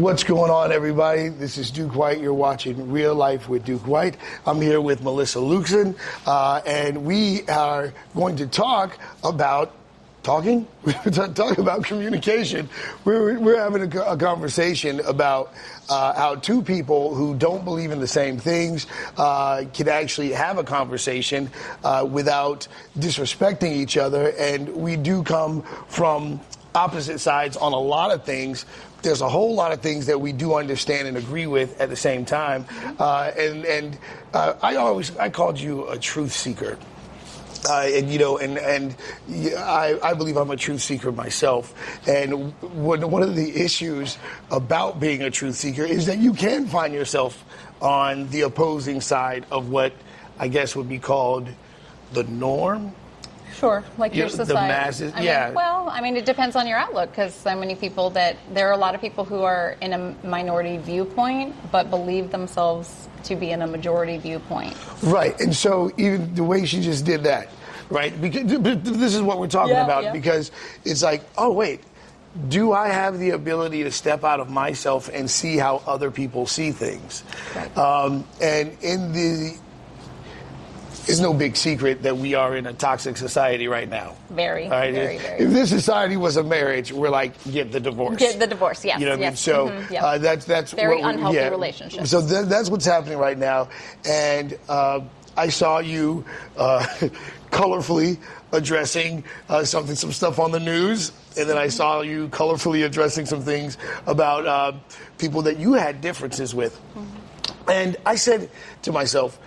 What's going on, everybody? This is Duke White. You're watching Real Life with Duke White. I'm here with Melissa Lukeson, uh, and we are going to talk about talking. We're talk about communication. We're, we're having a, a conversation about uh, how two people who don't believe in the same things uh, can actually have a conversation uh, without disrespecting each other. And we do come from opposite sides on a lot of things. There's a whole lot of things that we do understand and agree with at the same time. Uh, and and uh, I always I called you a truth seeker. Uh, and you know, and and I, I believe I'm a truth seeker myself. And one one of the issues about being a truth seeker is that you can find yourself on the opposing side of what I guess would be called the norm. Sure, like You your know, the society. masses- I mean, yeah. well, I mean, it depends on your outlook because so many people that there are a lot of people who are in a minority viewpoint but believe themselves to be in a majority viewpoint. Right, and so even the way she just did that, right? Because this is what we're talking Yeah, about yeah. because it's like, oh wait, do I have the ability to step out of myself and see how other people see things? Right. Um, and in the it's no big secret that we are in a toxic society right now. Very, All right? very, if, very. if this society was a marriage, we're like, get the divorce. Get the divorce, yes, You know what yes, I mean? So mhm, yeah. uh, that's that's Very we- unhealthy yeah. relationships. So th- that's what's happening right now, and uh, I saw you uh, colorfully addressing uh, something, some stuff on the news, and then I saw you colorfully addressing some things about uh, people that you had differences with, Mm-hmm. and I said to myself,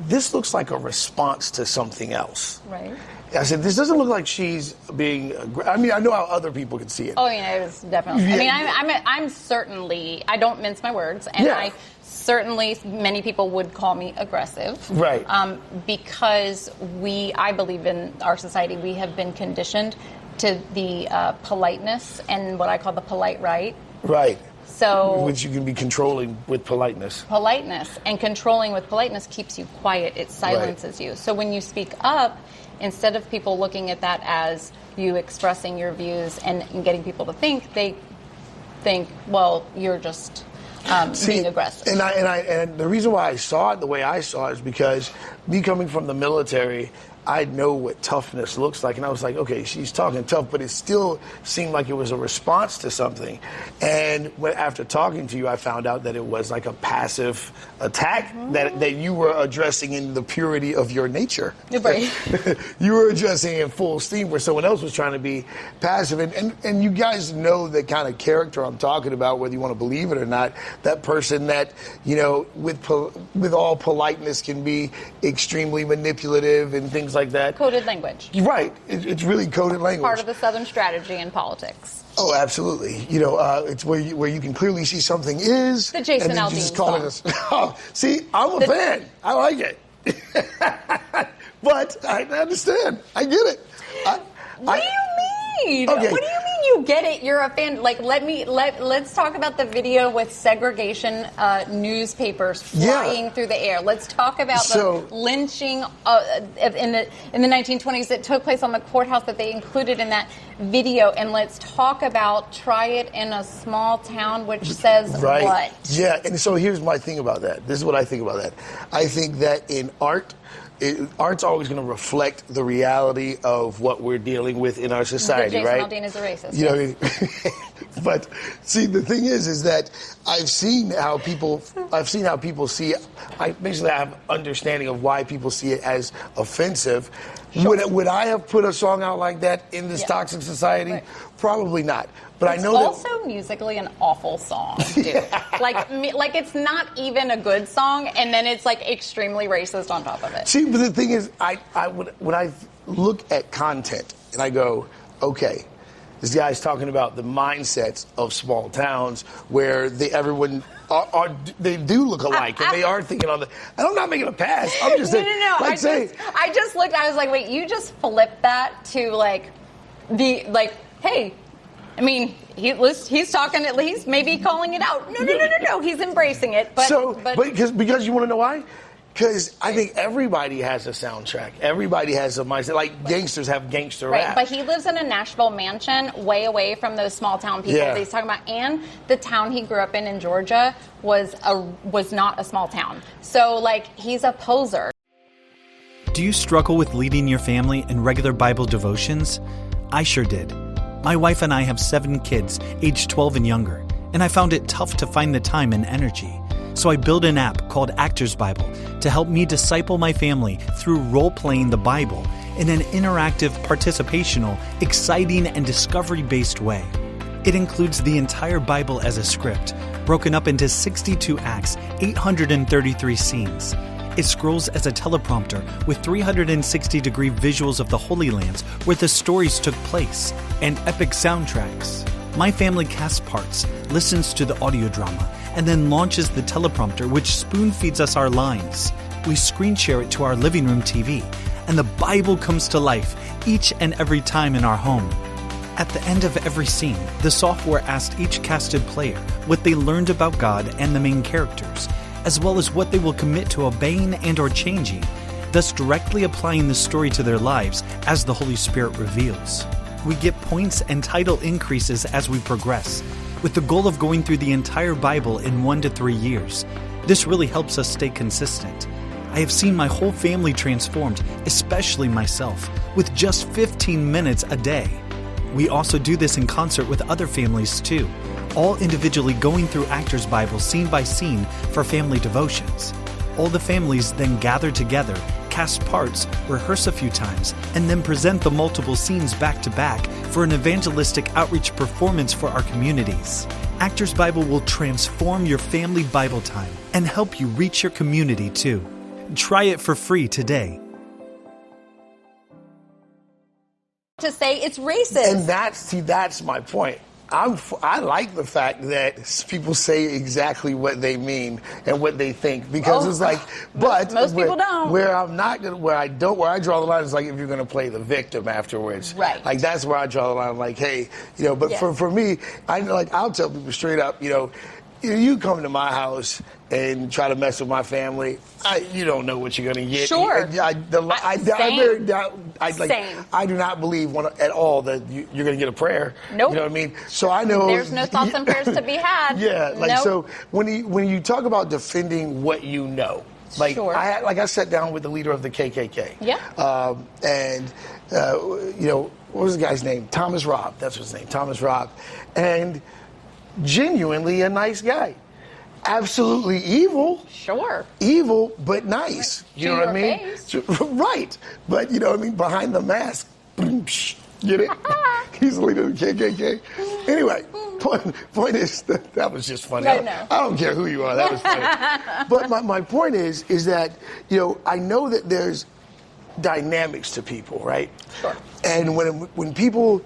"This looks like a response to something else." Right. I said, "This doesn't look like she's being." I mean, I know how other people can see it. Oh, yeah, it was definitely. I mean, I'm, I'm, I'm certainly. I don't mince my words, and Yeah. I certainly many people would call me aggressive. Right. Um, because we, I believe in our society, we have been conditioned to the uh, politeness and what I call the polite right. Right. So Which you can be controlling with politeness. politeness and controlling with politeness keeps you quiet. It silences you. So when you speak up instead of people looking at that as you expressing your views and, and getting people to think they think well you're just um, being aggressive. And I, and I and the reason why I saw it the way I saw it is because me coming from the military, I know what toughness looks like, and I was like, okay, she's talking tough, but it still seemed like it was a response to something. And when, after talking to you, I found out that it was like a passive attack that that you were addressing in the purity of your nature. Right. you were addressing in full steam where someone else was trying to be passive. And, and, and you guys know the kind of character I'm talking about, whether you want to believe it or not. That person that, you know, with, with all politeness can be extremely manipulative and things like that. coded language right. It, it's really coded language. part of the southern strategy in politics Oh, absolutely. You know, uh, it's where you, where you can clearly see something is. The Jason and then you just Aldean call it a- Oh, see, I'm a The- fan. I like it. but I understand. I get it. I, what I- do you mean Okay. what do you mean you get it you're a fan like let me let let's talk about the video with segregation uh, newspapers Yeah. flying through the air let's talk about So- the lynching uh, in the in the 1920s that took place on the courthouse that they included in that video and let's talk about try it in a small town which says Right. what Yeah, and so here's my thing about that. This is what I think about that. I think that in art, it, art's always going to reflect the reality of what we're dealing with in our society, Jason right? Aldean is a racist, You know, I mean? but see, the thing is, is that I've seen how people, I've seen how people see. I basically have understanding of why people see it as offensive. Would would I have put a song out like that in this Yeah. toxic society? Right. Probably not. But it's I know that. also musically an awful song, dude. like, me, like it's not even a good song, and then it's like extremely racist on top of it. See, but the thing is, I, I would, when I look at content and I go, okay, this guy's talking about the mindsets of small towns where they everyone are, are they do look alike and they are thinking on the. And I'm not making a pass. I'm just No, saying, no, no. like I saying, just, I just looked. I was like, wait, you just flipped that to like the like, hey. I mean, he, he's talking at least, maybe calling it out. No, no, no, no, no. He's embracing it. But, so, but, but because because you want to know why? Because I think everybody has a soundtrack. Everybody has a mindset. Like gangsters have gangster Right, rap. but he lives in a Nashville mansion, way away from those small town people Yeah. that he's talking about. And the town he grew up in in Georgia was a was not a small town. So like he's a poser. Do you struggle with leading your family in regular Bible devotions? I sure did. My wife and I have seven kids, aged 12 and younger, and I found it tough to find the time and energy. So I built an app called Actors Bible to help me disciple my family through role playing the Bible in an interactive, participational, exciting, and discovery based way. It includes the entire Bible as a script, broken up into 62 acts, 833 scenes. It scrolls as a teleprompter with 360 degree visuals of the Holy Lands where the stories took place, and epic soundtracks. My family casts parts, listens to the audio drama, and then launches the teleprompter, which spoon feeds us our lines. We screen share it to our living room TV, and the Bible comes to life each and every time in our home. At the end of every scene, the software asked each casted player what they learned about God and the main characters, as well as what they will commit to obeying and or changing, thus directly applying the story to their lives as the Holy Spirit reveals. We get points and title increases as we progress, with the goal of going through the entire Bible in 1 to 3 years. This really helps us stay consistent. I have seen my whole family transformed, especially myself, with just 15 minutes a day. We also do this in concert with other families too, all individually going through Actors Bible scene by scene for family devotions. All the families then gather together, cast parts, rehearse a few times, and then present the multiple scenes back to back for an evangelistic outreach performance for our communities. Actors Bible will transform your family Bible time and help you reach your community too. Try it for free today. To say it's racist. And that's see, that's my point. I'm, f- I like the fact that people say exactly what they mean and what they think because Oh, it's like, but most where, people don't. Where I'm not gonna, where I don't, where I draw the line is like if you're gonna play the victim afterwards, Right. Like that's where I draw the line. Like, hey, you know, but Yes. for for me, I like I'll tell people straight up, you know, you, you come to my house and try to mess with my family, I, you don't know what you're gonna get. Sure. I, I, the, I, I, I, Same. I, like, Same. I do not believe one, at all that you, you're going to get a prayer. Nope. You know what I mean? So I know There's no thoughts and prayers to be had. Yeah, like Nope. so when you when you talk about defending what you know, like Sure. I like I sat down with the leader of the KKK. Yeah. Um, and uh, you know what was the guy's name? Thomas Robb. That's his name. Thomas Robb, and genuinely a nice guy. Absolutely evil Sure. evil but nice. You know what I mean? Right. But you know what I mean? Behind the mask. Get it? He's the leader of the KKK. Anyway, point, point is that, that was just funny. I know. I don't care who you are. That was funny. but my, my point is, is that, you know, I know that there's dynamics to people, right? Sure. And when, when people,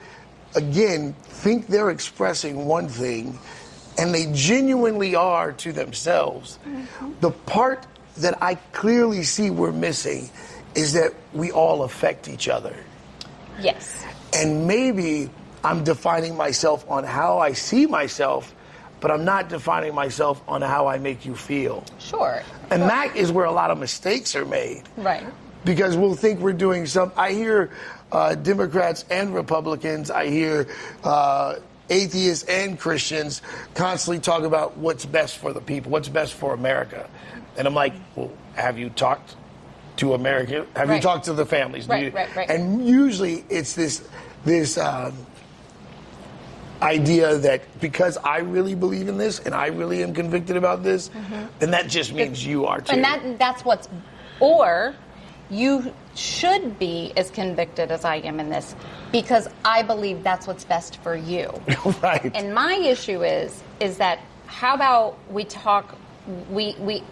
again, think they're expressing one thing and they genuinely are to themselves, mm-hmm. the part that I clearly see we're missing is that we all affect each other. Yes. And maybe I'm defining myself on how I see myself, but I'm not defining myself on how I make you feel. Sure. And that is where a lot of mistakes are made Right. because we'll think we're doing some. I hear uh, Democrats and Republicans, I hear uh, atheists and Christians constantly talk about what's best for the people, what's best for America. And I'm like, well, have you talked to America? Have you talked to the families? Right, you- right, right. And usually it's this this um, idea that because I really believe in this and I really am convicted about this, then that just means you are too. Mm-hmm. And that that's what's or you should be as convicted as I am in this because I believe that's what's best for you. right. And my issue is is that how about we talk we we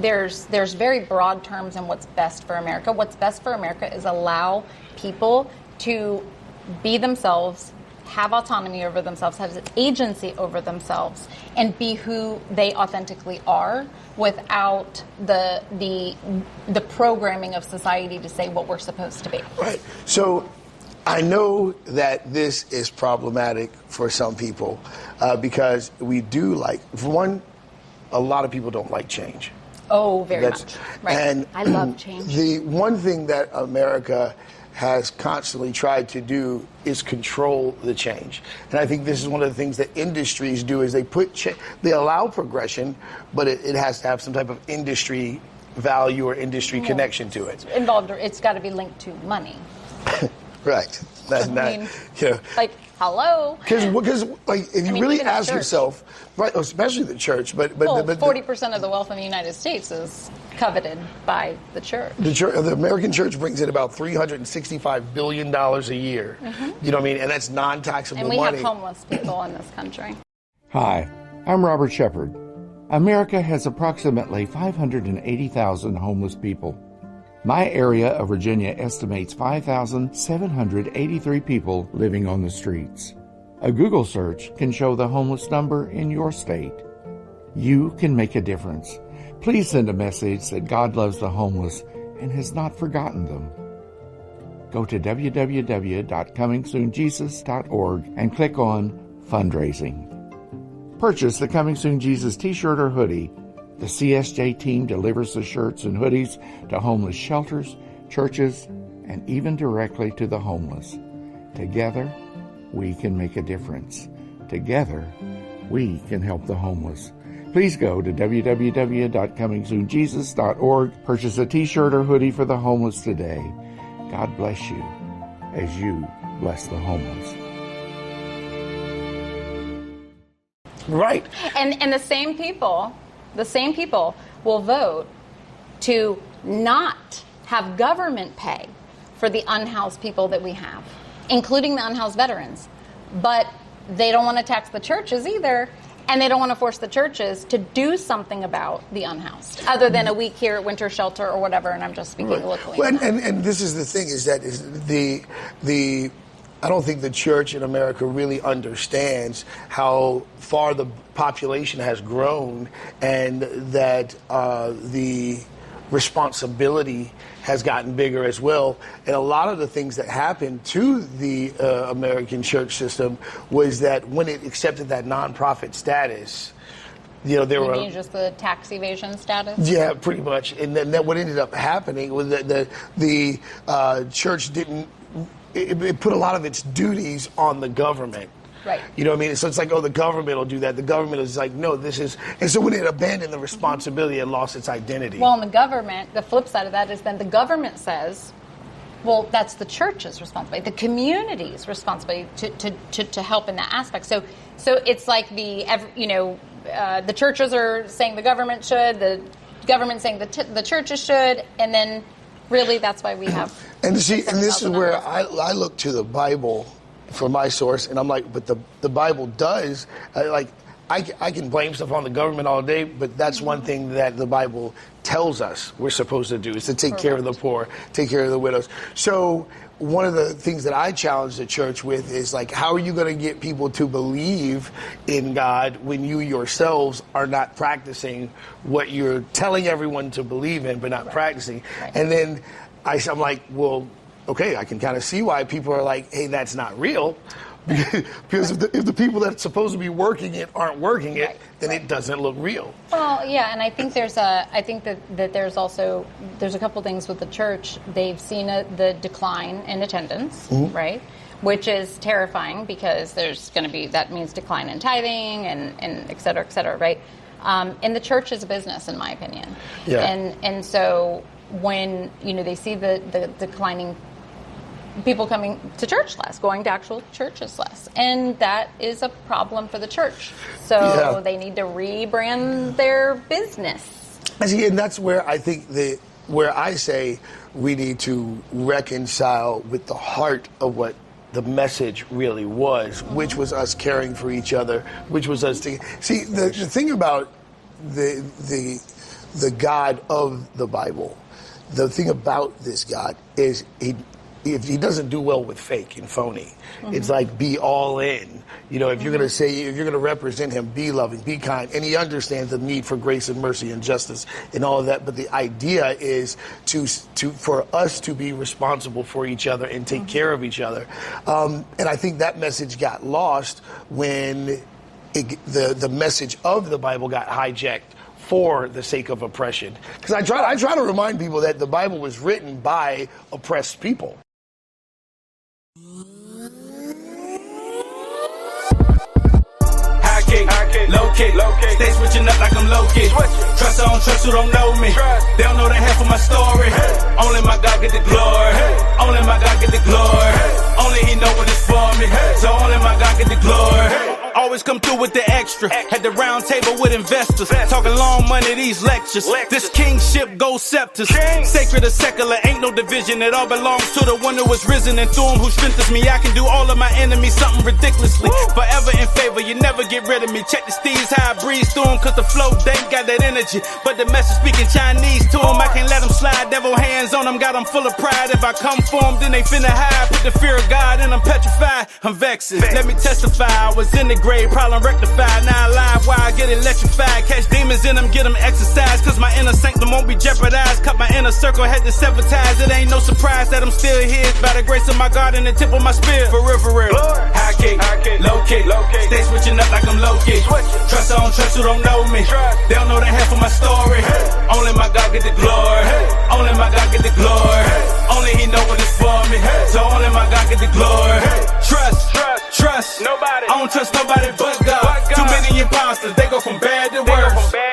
there's there's very broad terms in what's best for America. What's best for America is allow people to be themselves, have autonomy over themselves, have agency over themselves, and be who they authentically are without the the the programming of society to say what we're supposed to be. Right. So I know that this is problematic for some people uh, because we do like, for one, a lot of people don't like change. Oh, very That's- much. Right. And I love change. The one thing that America has constantly tried to do is control the change. And I think this is one of the things that industries do is they put cha- they allow progression, but it, it has to have some type of industry value or industry connection to it. Involved, it's got to be linked to money. Right. That, I that- mean, you know, Like, hello. because like if you mean, really ask yourself, right, especially the church, but but Well, but forty percent of the wealth in the United States is coveted by the church. The, church, the American church brings in about three hundred and sixty-five billion dollars a year. You know what I mean? And that's non-taxable Mm-hmm. And we money. have homeless people in this country. Hi, I'm Robert Shepard. America has approximately 580,000 homeless people. My area of Virginia estimates 5,783 people living on the streets. A Google search can show the homeless number in your state. You can make a difference. Please send a message that God loves the homeless and has not forgotten them. Go to www.comingsoonjesus.org and click on Fundraising. Purchase the Coming Soon Jesus t shirt or hoodie. The CSJ team delivers the shirts and hoodies to homeless shelters, churches, and even directly to the homeless. Together, we can make a difference. Together, we can help the homeless. Please go to www.comingsoonjesus.org, purchase a t shirt or hoodie for the homeless today. God bless you as you bless the homeless. right. And and the same people, the same people will vote to not have government pay for the unhoused people that we have, including the unhoused veterans. But they don't want to tax the churches either. And they don't want to force the churches to do something about the unhoused, other than a week here at winter shelter or whatever. And I'm just speaking locally. Well, and, and, and this is the thing is that is the the I don't think the church in America really understands how far the population has grown and that uh, the responsibility has gotten bigger as well. And a lot of the things that happened to the uh, American church system was that when it accepted that nonprofit status, you know, there you were just the tax evasion status? yeah, pretty much. And then that what ended up happening was that the the uh, church didn't. It, it put a lot of its duties on the government. Right. You know what I mean? So it's like, oh, the government will do that. The government is like, no, this is. And so when it abandoned the responsibility, it lost its identity. Well, in the government, the flip side of that is then the government says, well, that's the church's responsibility, the community's responsibility to, to, to, to help in that aspect. So, so it's like the, you know, uh, the churches are saying the government should, the government saying the, t- the churches should, and then really that's why we have. And see, and this is where I, I look to the Bible for my source, and I'm like, but the the Bible does uh, like. I can blame stuff on the government all day, but that's one thing that the Bible tells us we're supposed to do is to take care of the poor, take care of the widows. So one of the things that I challenge the church with is like, how are you going to get people to believe in God when you yourselves are not practicing what you're telling everyone to believe in, but not practicing? Right. And then I, I, am like, well, okay, I can kind of see why people are like, hey, that's not real. because if the, if the people that's supposed to be working it aren't working it, Right, then it doesn't look real. Well, yeah, and I think there's a. I think that, that there's also there's a couple things with the church. They've seen a, the decline in attendance, right? Which is terrifying because there's going to be that means decline in tithing and and et cetera, et cetera, right? Um, and the church is a business, in my opinion. Yeah. And and so when you know they see the the declining people coming to church less, going to actual churches less. And that is a problem for the church. So Yeah. they need to rebrand their business. And see, and that's where I think the where I say we need to reconcile with the heart of what the message really was, which was us caring for each other, which was us to see the, the thing about the the the God of the Bible. The thing about this God is he if he doesn't do well with fake and phony. It's mm-hmm. like be all in. You know, if you're going to mm-hmm. say, if you're going to represent him, be loving, be kind. And he understands the need for grace and mercy and justice and all of that. But the idea is to, to for us to be responsible for each other and take mm-hmm. care of each other. Um, and I think that message got lost when it, the, the message of the Bible got hijacked for the sake of oppression. Because I try, I try to remind people that the Bible was written by oppressed people. Low kick, low kick. Stay switching up like I'm low. Trust I don't trust who don't know me. They don't know the half of my story. Only my God get the glory. Only my God get the glory. Only He know what it's for me. So only my God get the glory. Always come through with the extra. Had the round table with investors. Talking long money, these lectures. This kingship goes scepters. Sacred or secular, ain't no division. It all belongs to the one who was risen and through him who strengthens me. I can do all of my enemies something ridiculously. Forever in favor, you never get rid of me. Check the steeds, how I breeze through them, cause the flow, they ain't got that energy. But the message speaking Chinese to them, I can't let them slide. Devil hands on them, got them full of pride. If I come for them, then they finna hide. Put the fear of God and I'm petrified. I'm vexing. Let me testify, I was in the grave, problem rectified. Now alive, why I get electrified. Catch demons in them, get them exercise. Cause my inner sanctum won't be jeopardized. Cut my inner circle, had to sever ties. It ain't no surprise that I'm still here. By the grace of my God and the tip of my spear. For real, for real. High kick, high kick, low kick, low kick. Stay switching up like I'm low kick. Trust I don't trust who don't know me. Trust. They don't know the half of my story. Only my God get the glory. Only my God get the glory. Only He know what it's for me. So only my God get the glory. Trust, trust, trust. Nobody. I don't trust nobody but God. Too many imposters. They go from bad to worse. From bad to worse.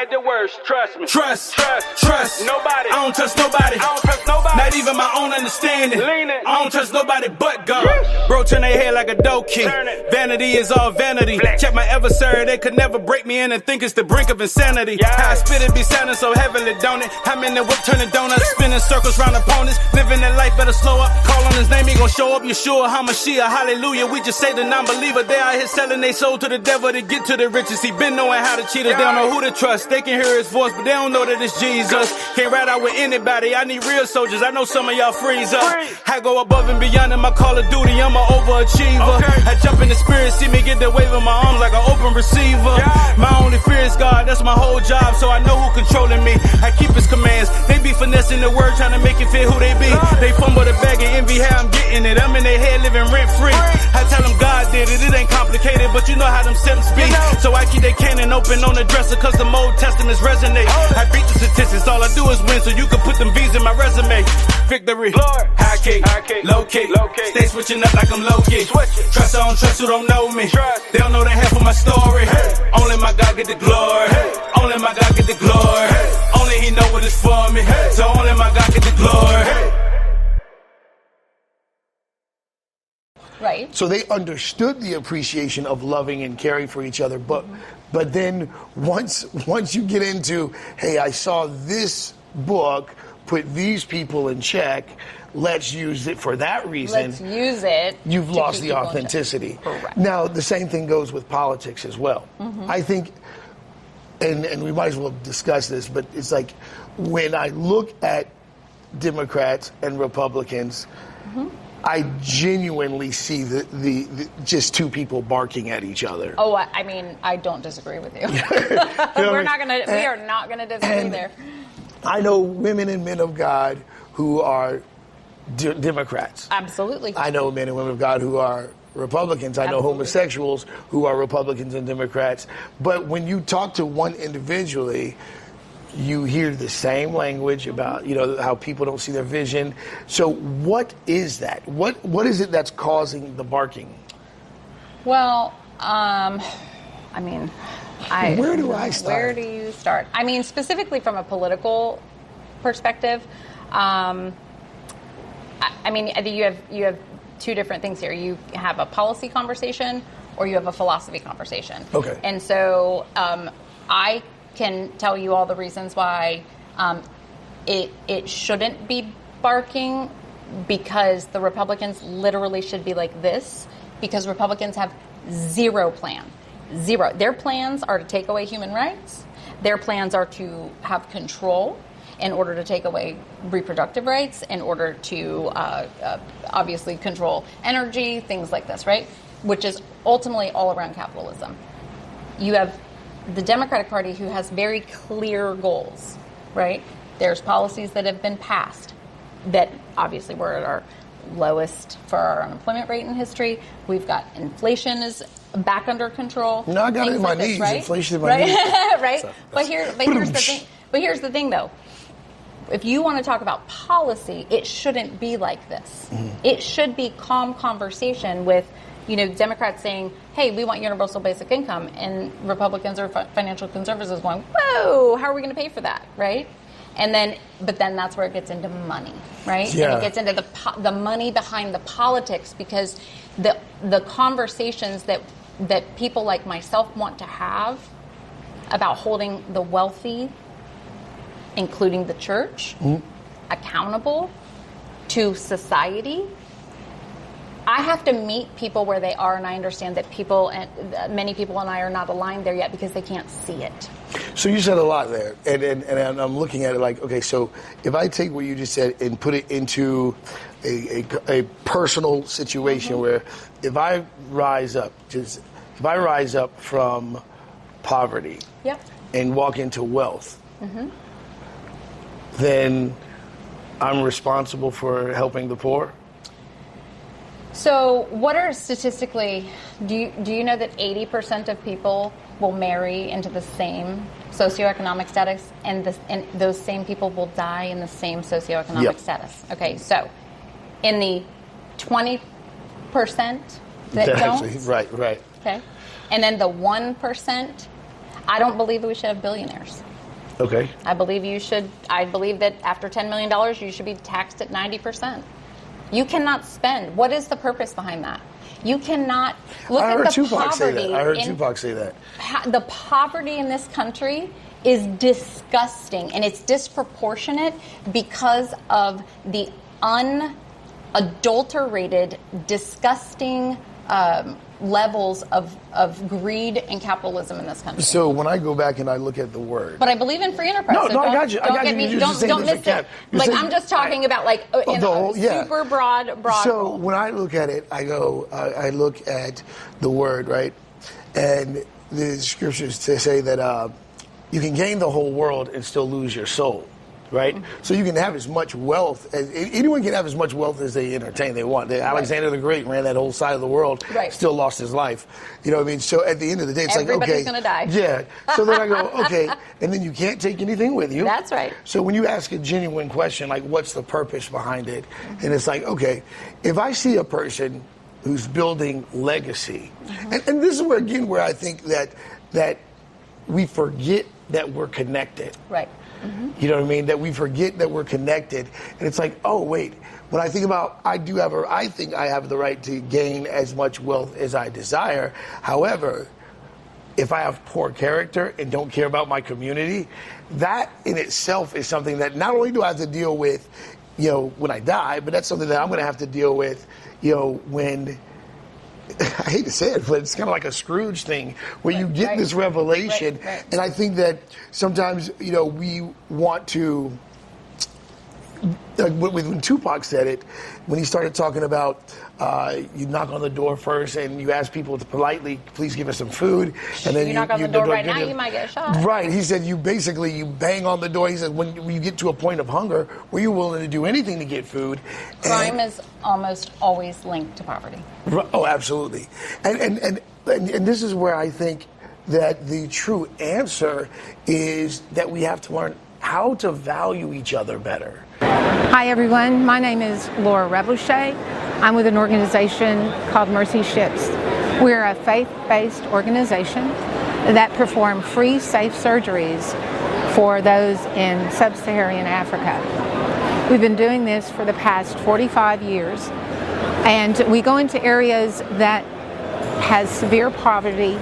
Trust me. Trust, Trust. trust. Nobody. I don't trust nobody. I don't trust nobody. Not even my own understanding. Leaning. I don't trust nobody but God. Yes. Bro, turn their head like a dough key. Vanity is all vanity. Black. Check my adversary, they could never break me in and think it's the brink of insanity. Yeah. How I spit it be sounding so heavily, don't it? In the whip turning donuts, spinning circles round opponents. Living that life better slow up. Call on his name, he gon' show up. Yeshua, Hamashiach, hallelujah. We just say the non-believer. They out here selling they soul to the devil to get to the riches. He been knowing how to cheat us. They don't know who to trust. They can hear his voice, but they don't know that it's Jesus. Can't ride out with anybody. I need real soldiers. I know some of y'all freeze up. I go above and beyond in my call of duty. I'm an overachiever. Okay. I jump in the spirit, see me get the wave in my arms like an open receiver. God. My only fear is God. That's my whole job, so I know who controlling me. I keep His commands. They be finessing the word, trying to make it fit who they be. They fumble the bag and envy how I'm getting it. I'm in their head living rent free. I tell them God did it. It ain't complicated, but you know how them simps be. So I keep their canon open on the dresser, cause the Old Testaments resonate. I beat the statistics. All I do is win, so you can put them V's in my resume. Victory. Lord. High kick, High kick. low kick, Low kick. Stay switching up like I'm low kick. Switching. Trust I don't trust who don't know me. Trust. They don't know the half of my story. Only my God get the glory. Only my God get the glory. Only He know what it's for me. So only my God get the glory. Right. So they understood the appreciation of loving and caring for each other, but but then once once you get into, hey, I saw this book put these people in check, let's use it for that reason. Let's use it. you've lost the people in check. authenticity. Now, the same thing goes with politics as well. Mm-hmm. I think, and, and we might as well discuss this, but it's like when I look at Democrats and Republicans, I genuinely see the, the, the just two people barking at each other. Oh, I I mean, I don't disagree with you. You know We're mean? not gonna. We are not gonna disagree and- there. I know women and men of God who are de- Democrats. Absolutely. I know men and women of God who are Republicans. I know Absolutely. homosexuals who are Republicans and Democrats. But when you talk to one individually, you hear the same language about you know how people don't see their vision. So what is that? What what is it that's causing the barking? Well, um, I mean, I. Where do I start? Where do you start? I mean, specifically from a political perspective, um, I, I mean, I think you have you have two different things here. You have a policy conversation, or you have a philosophy conversation. Okay. And so, um, I can tell you all the reasons why um, it it shouldn't be barking because the Republicans literally should be like this because Republicans have zero plan. Zero. Their plans are to take away human rights. Their plans are to have control in order to take away reproductive rights, in order to uh, uh, obviously control energy, things like this, right? Which is ultimately all around capitalism you have the Democratic Party who has very clear goals, right? There's policies that have been passed that obviously we're at our lowest for our unemployment rate in history. We've got inflation is back under control. No, I got it in my like this, knees. right? Inflation in my right? knees. right. But here, but here's the thing. But here's the thing, though. If you want to talk about policy, it shouldn't be like this. Mm-hmm. It should be calm conversation with, you know, Democrats saying, "Hey, we want universal basic income," and Republicans or fi- financial conservatives going, "Whoa, how are we going to pay for that?" Right? And then, but then that's where it gets into money, right? And Yeah. it gets into the po- the money behind the politics because the the conversations that that people like myself want to have about holding the wealthy, including the church, mm-hmm. accountable to society. I have to meet people where they are, and I understand that people and uh, many people and I are not aligned there yet because they can't see it. So you said a lot there, and, and, and I'm looking at it like, okay, so if I take what you just said and put it into a, a, a personal situation mm-hmm. where if I rise up, just if I rise up from poverty Yep. and walk into wealth, mm-hmm. Then I'm responsible for helping the poor. So, what are statistically? Do you do you know that eighty percent of people will marry into the same socioeconomic status, and the, and those same people will die in the same socioeconomic Yep. status? Okay, so in the twenty percent that Actually, don't, right, right. okay, and then the one percent, I don't believe that we should have billionaires. Okay. I believe you should. I believe that after ten million dollars, you should be taxed at ninety percent. You cannot spend. What is the purpose behind that? You cannot look I at heard the Tupac say poverty. that. I heard in- Tupac say that. ha- the poverty in this country is disgusting and it's disproportionate because of the unadulterated, disgusting um, levels of, of greed and capitalism in this country. So when I go back and I look at the word, But I believe in free enterprise. No, so no, I don't, got you. I got get you. me. Don't don't miss it. Like saying- I'm just talking about like uh, Oh, in the a whole- yeah. super broad, broad. So role. when I look at it, I go, I, I look at the word, right? And the scriptures to say that uh, you can gain the whole world and still lose your soul, right? Mm-hmm. So you can have as much wealth as anyone can have as much wealth as they entertain they want. Alexander the Great ran that whole side of the world, Right. still lost his life. You know what I mean? So at the end of the day, it's Everybody's like okay, gonna die. Yeah. So then I go, okay, and then you can't take anything with you. That's right. So when you ask a genuine question, like what's the purpose behind it, and it's like, okay, if I see a person who's building legacy, and, and this is where again where I think that that we forget that we're connected. right. Mm-hmm. You know what I mean? That we forget that we're connected, and it's like, oh wait. When I think about, I do have a, I think I have the right to gain as much wealth as I desire. However, if I have poor character and don't care about my community, that in itself is something that not only do I have to deal with, you know, when I die, but that's something that I'm going to have to deal with, you know, when. I hate to say it, but it's kind of like a Scrooge thing where you get right. this revelation, Right, right. and I think that sometimes you know we want to like when, when Tupac said it, when he started talking about uh, you knock on the door first and you ask people to politely, please give us some food, and then You knock on the door right now, you might get shot. Right. He said you basically you bang on the door. He said when, you get to a point of hunger, where you're willing to do anything to get food. Crime and- is almost always linked to poverty. Ri- Oh, absolutely. And, and, and, and, and this is where I think that the true answer is that we have to learn how to value each other better. Hi, everyone. My name is Laura Rebouche. I'm with an organization called Mercy Ships. We're a faith based organization that perform free, safe surgeries for those in sub Saharan Africa. We've been doing this for the past 45 years, and we go into areas that has severe poverty.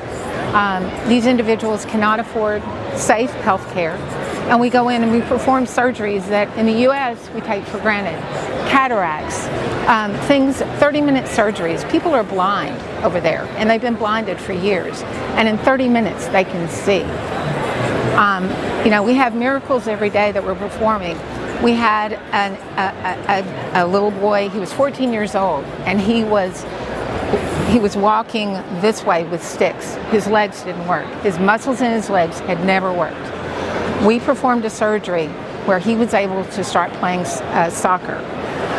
Um, these individuals cannot afford safe health care. And we go in and we perform surgeries that in the US we take for granted. Cataracts, um, things, 30 minute surgeries. People are blind over there and they've been blinded for years. And in 30 minutes they can see. Um, you know, we have miracles every day that we're performing. We had an, a, a, a, a little boy, he was 14 years old, and he was he was walking this way with sticks. His legs didn't work. His muscles in his legs had never worked. We performed a surgery where he was able to start playing uh, soccer.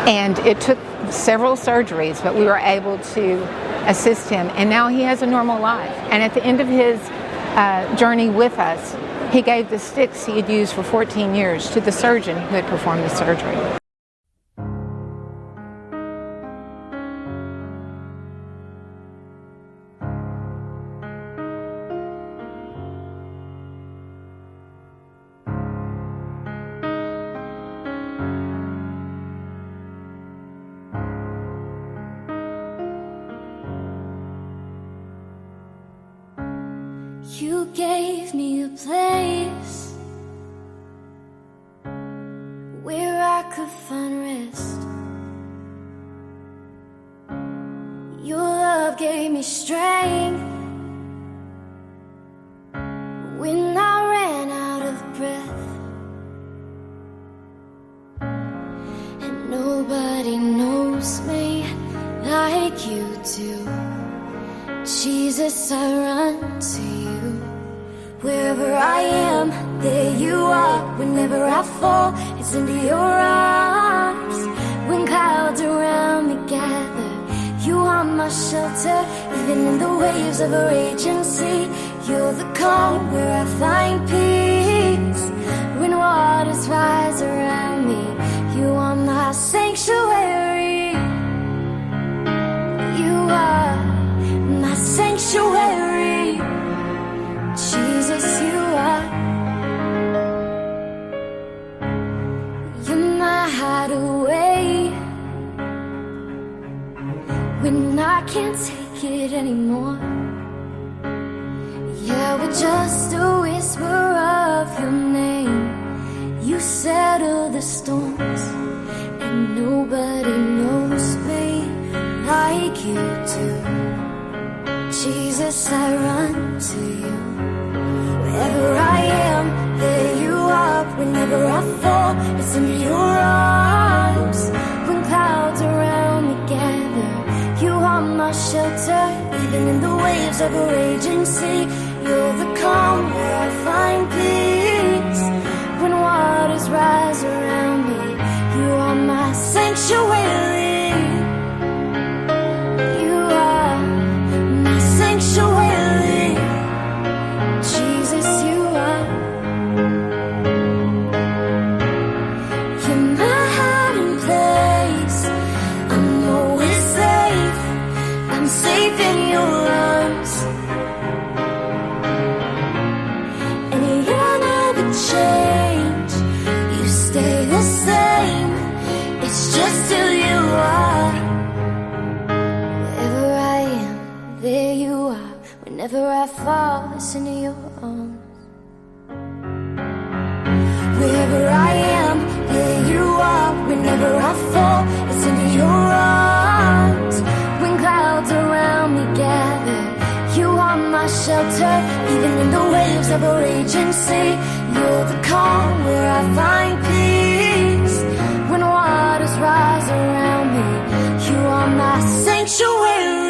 And it took several surgeries, but we were able to assist him. And now he has a normal life. And at the end of his uh, journey with us, he gave the sticks he had used for 14 years to the surgeon who had performed the surgery. You gave me a place where I could find rest. Your love gave me strength fall, into your arms. When clouds around me gather, you are my shelter. Even in the waves of a raging sea, you're the calm where I find peace. Of a raging sea, you're the calm where I find peace. When waters rise around me, you are my sanctuary. falls into your arms. Wherever I am, here you are. Whenever I fall, it's into your arms. When clouds around me gather, you are my shelter. Even in the waves of a raging sea, you're the calm where I find peace. When waters rise around me, you are my sanctuary.